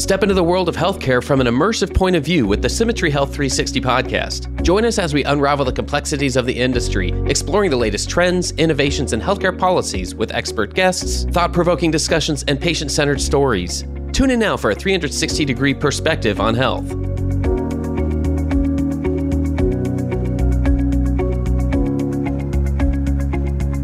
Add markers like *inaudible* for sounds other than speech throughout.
Step into the world of healthcare from an immersive point of view with the SimiTree Health 360 podcast. Join us as we unravel the complexities of the industry, exploring the latest trends, innovations, and healthcare policies with expert guests, thought provoking discussions, and patient centered stories. Tune in now for a 360 degree perspective on health.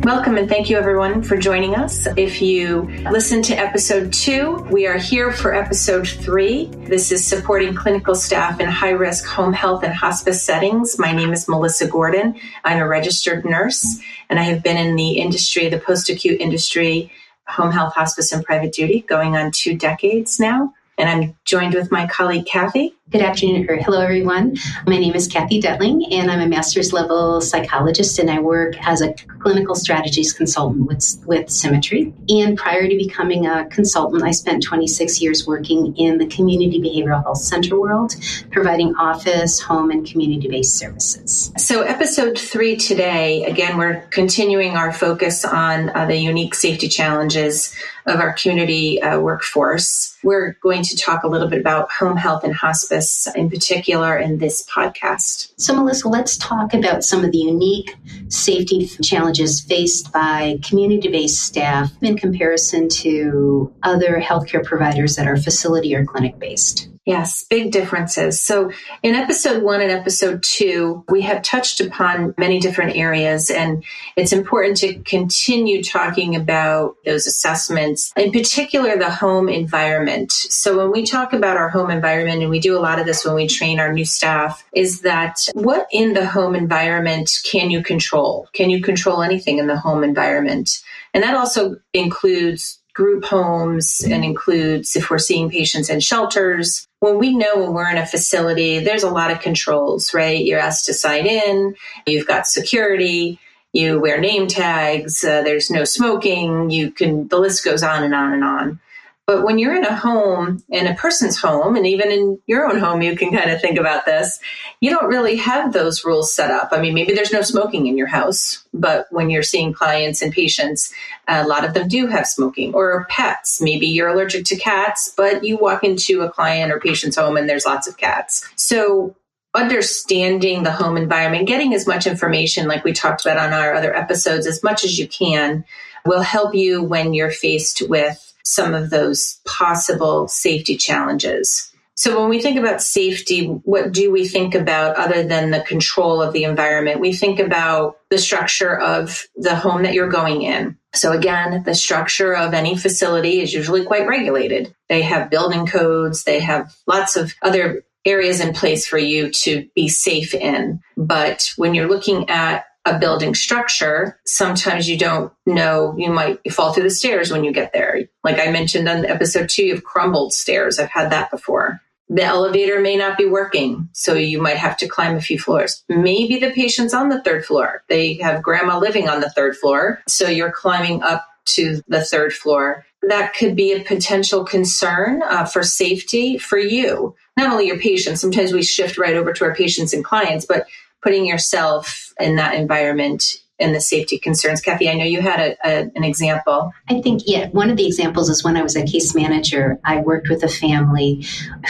Welcome and thank you everyone for joining us. If you listen to episode two, we are here for episode three. This is supporting clinical staff in high risk home health and hospice settings. My name is Melissa Gordon. I'm a registered nurse and I have been in the industry, the post acute industry, home health, hospice, and private duty going on two decades now and I'm joined with my colleague Kathy. Good afternoon, or hello, everyone. My name is Kathy Dettling, and I'm a master's level psychologist, and I work as a clinical strategies consultant with, with SimiTree. And prior to becoming a consultant, I spent 26 years working in the community behavioral health center world, providing office, home, and community based services. So, episode three today, again, we're continuing our focus on uh, the unique safety challenges of our community uh, workforce. We're going to talk a little bit about home health and hospice in particular in this podcast. So, Melissa, let's talk about some of the unique safety challenges faced by community based staff in comparison to other healthcare providers that are facility or clinic based. Yes, big differences. So, in episode one and episode two, we have touched upon many different areas, and it's important to continue talking about those assessments, in particular, the home environment. So, when we talk about our home environment, and we do a lot of this when we train our new staff, is that what in the home environment can you control? Can you control anything in the home environment? And that also includes group homes and includes if we're seeing patients in shelters. When we know when we're in a facility, there's a lot of controls, right? You're asked to sign in, you've got security, you wear name tags, uh, there's no smoking, you can, the list goes on and on and on. But when you're in a home, in a person's home, and even in your own home, you can kind of think about this, you don't really have those rules set up. I mean, maybe there's no smoking in your house, but when you're seeing clients and patients, a lot of them do have smoking or pets. Maybe you're allergic to cats, but you walk into a client or patient's home and there's lots of cats. So understanding the home environment, getting as much information like we talked about on our other episodes, as much as you can, will help you when you're faced with some of those possible safety challenges. So, when we think about safety, what do we think about other than the control of the environment? We think about the structure of the home that you're going in. So, again, the structure of any facility is usually quite regulated. They have building codes, they have lots of other areas in place for you to be safe in. But when you're looking at a building structure, sometimes you don't know, you might fall through the stairs when you get there. Like I mentioned on episode two, you've crumbled stairs. I've had that before. The elevator may not be working, so you might have to climb a few floors. Maybe the patient's on the third floor. They have grandma living on the third floor, so you're climbing up to the third floor. That could be a potential concern uh, for safety for you, not only your patients. Sometimes we shift right over to our patients and clients, but putting yourself in that environment and the safety concerns. Kathy, I know you had a, a, an example. I think, yeah, one of the examples is when I was a case manager, I worked with a family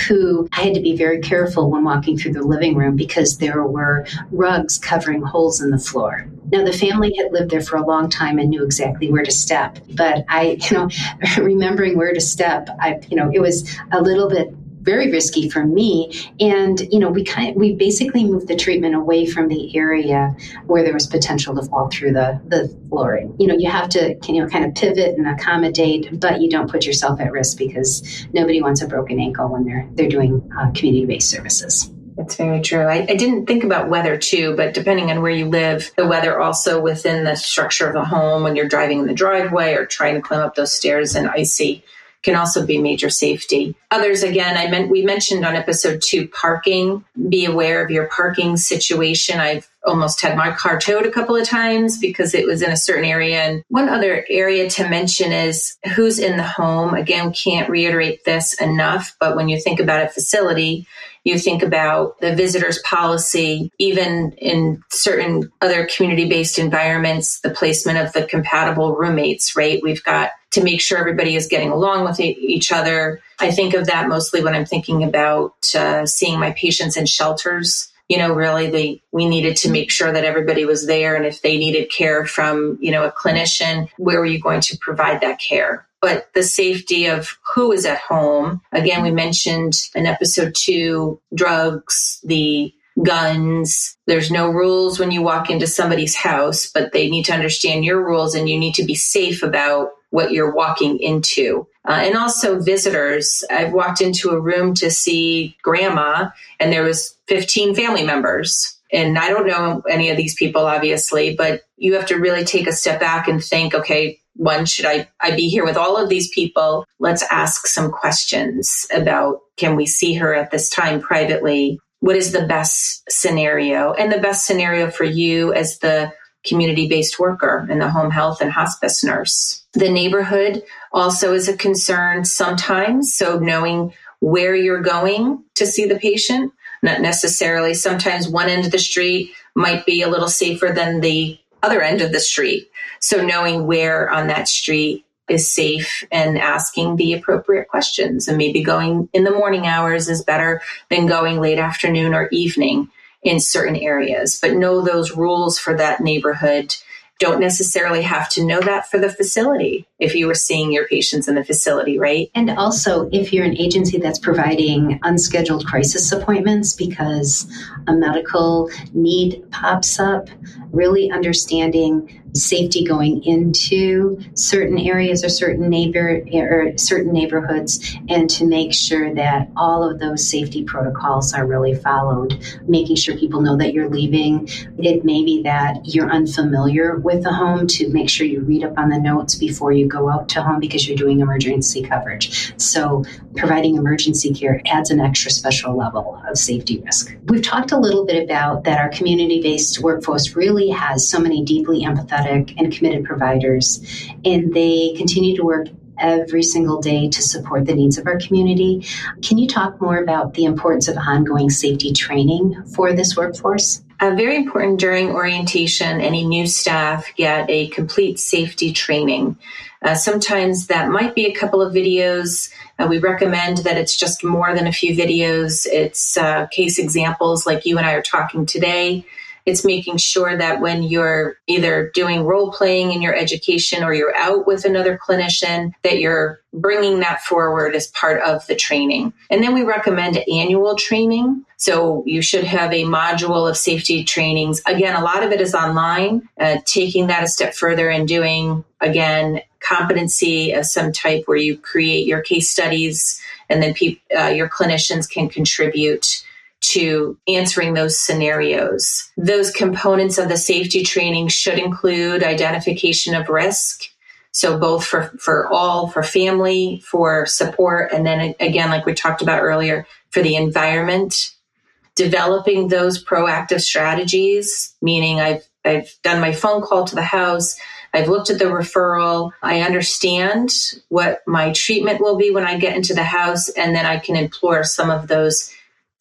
who I had to be very careful when walking through the living room because there were rugs covering holes in the floor. Now, the family had lived there for a long time and knew exactly where to step. But I, you know, *laughs* remembering where to step, I, you know, it was a little bit very risky for me. And, you know, we kind of, we basically moved the treatment away from the area where there was potential to fall through the, the flooring. You know, you have to, you know, kind of pivot and accommodate, but you don't put yourself at risk because nobody wants a broken ankle when they're, they're doing uh, community-based services. That's very true. I, I, didn't think about weather too, but depending on where you live, the weather also within the structure of the home when you're driving in the driveway or trying to climb up those stairs in icy can also be major safety. Others, again, I meant we mentioned on episode two parking. Be aware of your parking situation. I've almost had my car towed a couple of times because it was in a certain area. And one other area to mention is who's in the home. Again, can't reiterate this enough, but when you think about a facility, you think about the visitors policy, even in certain other community based environments, the placement of the compatible roommates, right? We've got to make sure everybody is getting along with each other. I think of that mostly when I'm thinking about uh, seeing my patients in shelters. You know, really, they, we needed to make sure that everybody was there. And if they needed care from, you know, a clinician, where were you going to provide that care? But the safety of who is at home. Again, we mentioned in episode two, drugs, the guns. There's no rules when you walk into somebody's house, but they need to understand your rules and you need to be safe about what you're walking into. Uh, and also visitors. I've walked into a room to see grandma and there was 15 family members. And I don't know any of these people, obviously, but you have to really take a step back and think, okay, one, should I, I be here with all of these people? Let's ask some questions about can we see her at this time privately? what is the best scenario and the best scenario for you as the community based worker and the home health and hospice nurse. The neighborhood also is a concern sometimes. So knowing where you're going to see the patient, not necessarily sometimes one end of the street might be a little safer than the other end of the street. So knowing where on that street is safe and asking the appropriate questions. And maybe going in the morning hours is better than going late afternoon or evening in certain areas. But know those rules for that neighborhood. Don't necessarily have to know that for the facility if you were seeing your patients in the facility, right? And also, if you're an agency that's providing unscheduled crisis appointments because a medical need pops up, really understanding safety going into certain areas or certain neighbor or certain neighborhoods and to make sure that all of those safety protocols are really followed making sure people know that you're leaving. It may be that you're unfamiliar with the home to make sure you read up on the notes before you go out to home because you're doing emergency coverage. So providing emergency care adds an extra special level of safety risk. We've talked a little bit about that our community-based workforce really has so many deeply empathetic and committed providers, and they continue to work every single day to support the needs of our community. Can you talk more about the importance of ongoing safety training for this workforce? Uh, very important during orientation, any new staff get a complete safety training. Uh, sometimes that might be a couple of videos. Uh, we recommend that it's just more than a few videos. It's uh, case examples like you and I are talking today. It's making sure that when you're either doing role playing in your education or you're out with another clinician, that you're bringing that forward as part of the training. And then we recommend annual training. So you should have a module of safety trainings. Again, a lot of it is online, uh, taking that a step further and doing, again, competency of some type where you create your case studies and then pe- uh, your clinicians can contribute to answering those scenarios. Those components of the safety training should include identification of risk. So both for, for all, for family, for support, and then again, like we talked about earlier, for the environment, developing those proactive strategies, meaning I've, I've done my phone call to the house. I've looked at the referral. I understand what my treatment will be when I get into the house, and then I can implore some of those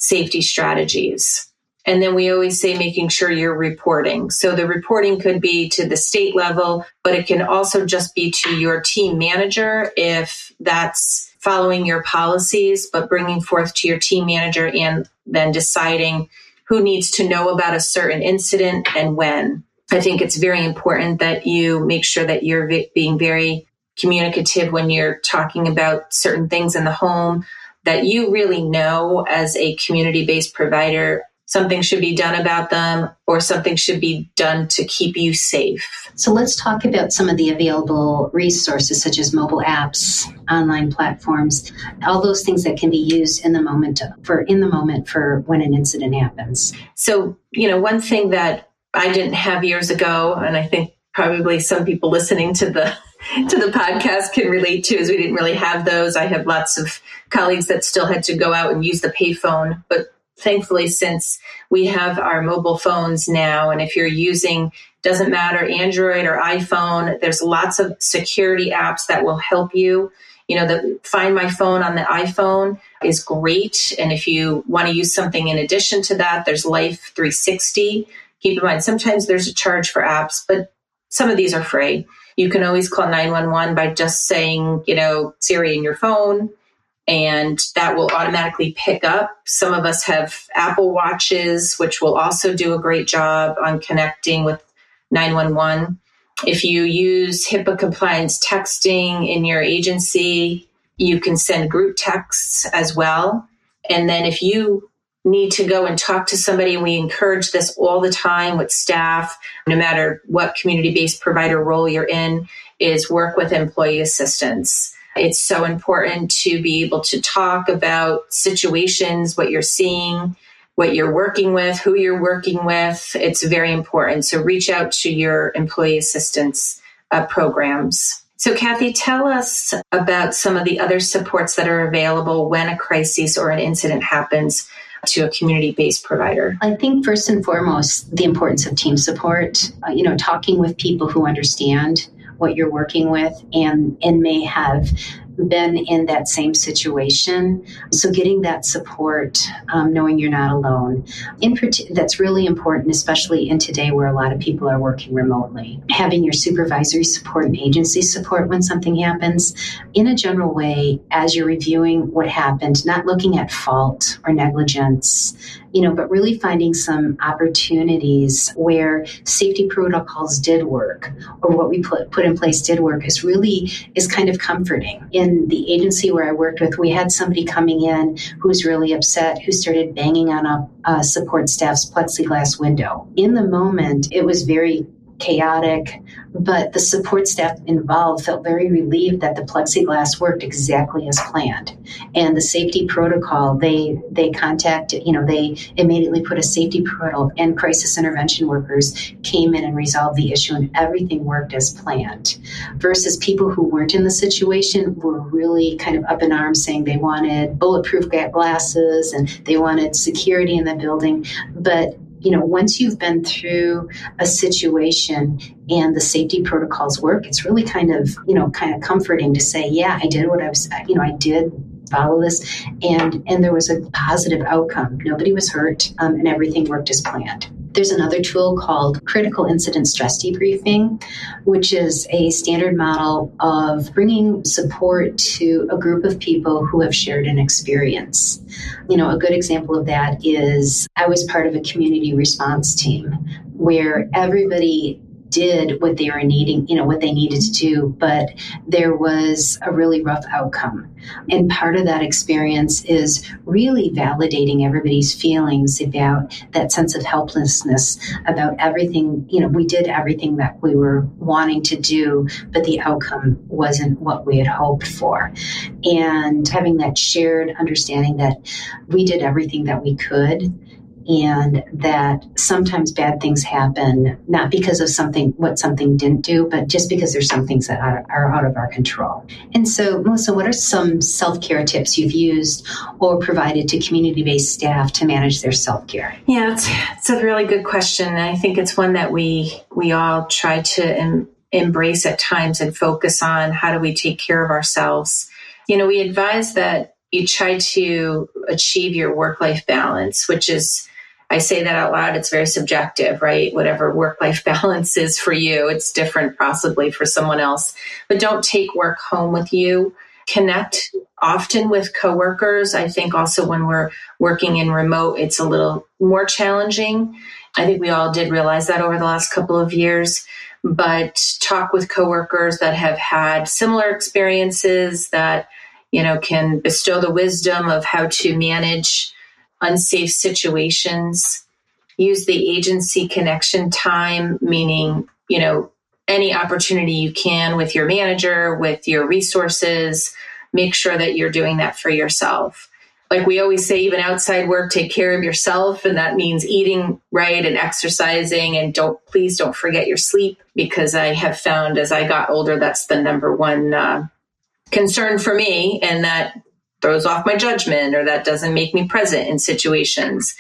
safety strategies. And then we always say making sure you're reporting. So the reporting could be to the state level, but it can also just be to your team manager if that's following your policies, but bringing forth to your team manager and then deciding who needs to know about a certain incident and when. I think it's very important that you make sure that you're being very communicative when you're talking about certain things in the home that you really know as a community based provider something should be done about them or something should be done to keep you safe. So let's talk about some of the available resources such as mobile apps, online platforms, all those things that can be used in the moment for in the moment for when an incident happens. So, you know, one thing that I didn't have years ago and I think probably some people listening to the to the podcast can relate to is we didn't really have those. I have lots of colleagues that still had to go out and use the payphone, but thankfully since we have our mobile phones now and if you're using doesn't matter android or iphone there's lots of security apps that will help you. You know the find my phone on the iphone is great and if you want to use something in addition to that there's life 360 keep in mind sometimes there's a charge for apps but some of these are free You can always call 911 by just saying, you know, Siri in your phone, and that will automatically pick up. Some of us have Apple Watches, which will also do a great job on connecting with 911. If you use HIPAA compliance texting in your agency, you can send group texts as well. And then if you need to go and talk to somebody, we encourage this all the time with staff, no matter what community based provider role you're in, is work with employee assistance. It's so important to be able to talk about situations, what you're seeing, what you're working with, who you're working with. It's very important. So reach out to your employee assistance uh, programs. So, Kathy, tell us about some of the other supports that are available when a crisis or an incident happens to a community based provider? I think first and foremost, the importance of team support. Uh, you know, talking with people who understand what you're working with and and may have been in that same situation. So getting that support, um, knowing you're not alone, in that's really important, especially in today where a lot of people are working remotely. Having your supervisory support and agency support when something happens, in a general way, as you're reviewing what happened, not looking at fault or negligence, you know, but really finding some opportunities where safety protocols did work or what we put, put in place did work is really is kind of comforting. In the agency where I worked with, we had somebody coming in who was really upset, who started banging on a, a support staff's plexiglass window. In the moment, it was very chaotic, but the support staff involved felt very relieved that the plexiglass worked exactly as planned. And the safety protocol, they they contacted, you know, they immediately put a safety protocol and crisis intervention workers came in and resolved the issue and everything worked as planned. Versus people who weren't in the situation were really kind of up in arms saying they wanted bulletproof glasses and they wanted security in the building. But you know, once you've been through a situation and the safety protocols work, it's really kind of, you know, kind of comforting to say, yeah, I did what I was, you know, I did follow this. And and there was a positive outcome. Nobody was hurt um, and everything worked as planned there's another tool called Critical Incident Stress Debriefing, which is a standard model of bringing support to a group of people who have shared an experience. You know, a good example of that is I was part of a community response team where everybody did what they were needing, you know, what they needed to do, but there was a really rough outcome. And part of that experience is really validating everybody's feelings about that sense of helplessness, about everything, you know, we did everything that we were wanting to do, but the outcome wasn't what we had hoped for. And having that shared understanding that we did everything that we could and that sometimes bad things happen not because of something what something didn't do but just because there's some things that are, are out of our control. And so melissa what are some self-care tips you've used or provided to community-based staff to manage their self-care? Yeah it's, it's a really good question i think it's one that we we all try to em, embrace at times and focus on how do we take care of ourselves. You know we advise that you try to achieve your work life balance which is I say that out loud, it's very subjective, right? Whatever work life *laughs* balance is for you, it's different possibly for someone else. But don't take work home with you. Connect often with coworkers. I think also when we're working in remote, it's a little more challenging. I think we all did realize that over the last couple of years. But talk with coworkers that have had similar experiences that, you know, can bestow the wisdom of how to manage unsafe situations. Use the agency connection time, meaning, you know, any opportunity you can with your manager, with your resources. Make sure that you're doing that for yourself. Like we always say, even outside work, take care of yourself. And that means eating right and exercising. And don't, please don't forget your sleep because I have found as I got older, that's the number one uh, concern for me. And that throws off my judgment or that doesn't make me present in situations.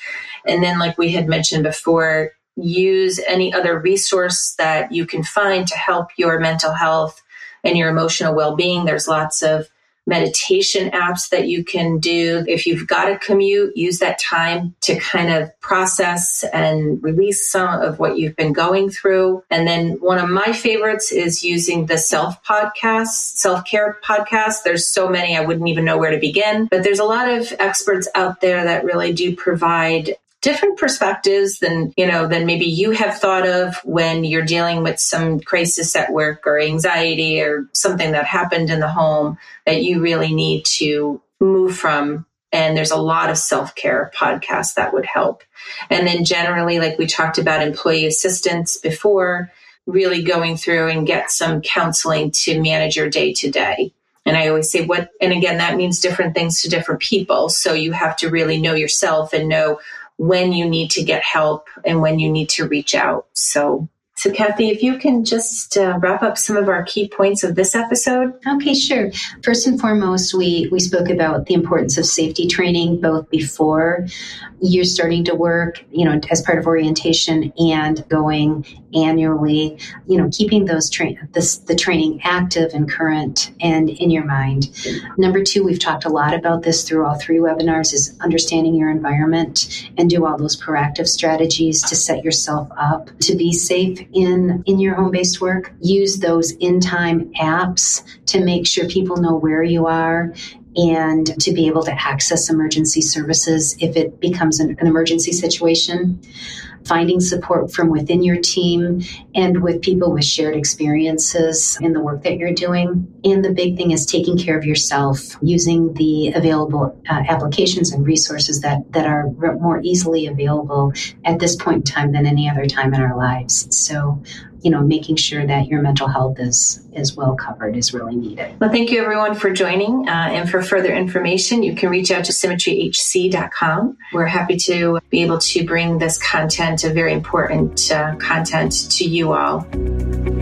And then, like we had mentioned before, use any other resource that you can find to help your mental health and your emotional well being. There's lots of meditation apps that you can do. If you've got a commute, use that time to kind of process and release some of what you've been going through. And then one of my favorites is using the self podcast, self care podcast. There's so many, I wouldn't even know where to begin, but there's a lot of experts out there that really do provide different perspectives than you know than maybe you have thought of when you're dealing with some crisis at work or anxiety or something that happened in the home that you really need to move from. And there's a lot of self-care podcasts that would help. And then generally like we talked about employee assistance before really going through and get some counseling to manage your day to day. And I always say what, and again, that means different things to different people. So you have to really know yourself and know when you need to get help and when you need to reach out. So so, Kathy, if you can just uh, wrap up some of our key points of this episode. Okay, sure. First and foremost, we, we spoke about the importance of safety training both before you're starting to work, you know, as part of orientation and going annually, you know, keeping those train this the training active and current and in your mind. Number two, we've talked a lot about this through all three webinars is understanding your environment and do all those proactive strategies to set yourself up to be safe in in your home-based work use those in-time apps to make sure people know where you are and to be able to access emergency services if it becomes an, an emergency situation. Finding support from within your team and with people with shared experiences in the work that you're doing. And the big thing is taking care of yourself using the available uh, applications and resources that, that are more easily available at this point in time than any other time in our lives. So you know, making sure that your mental health is is well covered is really needed. Well, thank you everyone for joining. Uh, and for further information, you can reach out to simitreehc.com. We're happy to be able to bring this content, a very important uh, content, to you all.